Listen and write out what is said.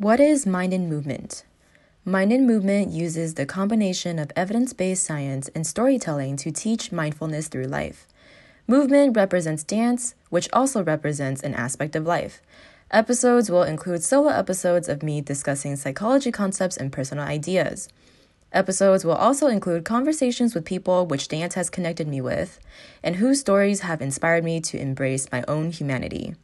What is mind and movement? Mind and movement uses the combination of evidence based science and storytelling to teach mindfulness through life. Movement represents dance, which also represents an aspect of life. Episodes will include solo episodes of me discussing psychology concepts and personal ideas. Episodes will also include conversations with people which dance has connected me with, and whose stories have inspired me to embrace my own humanity.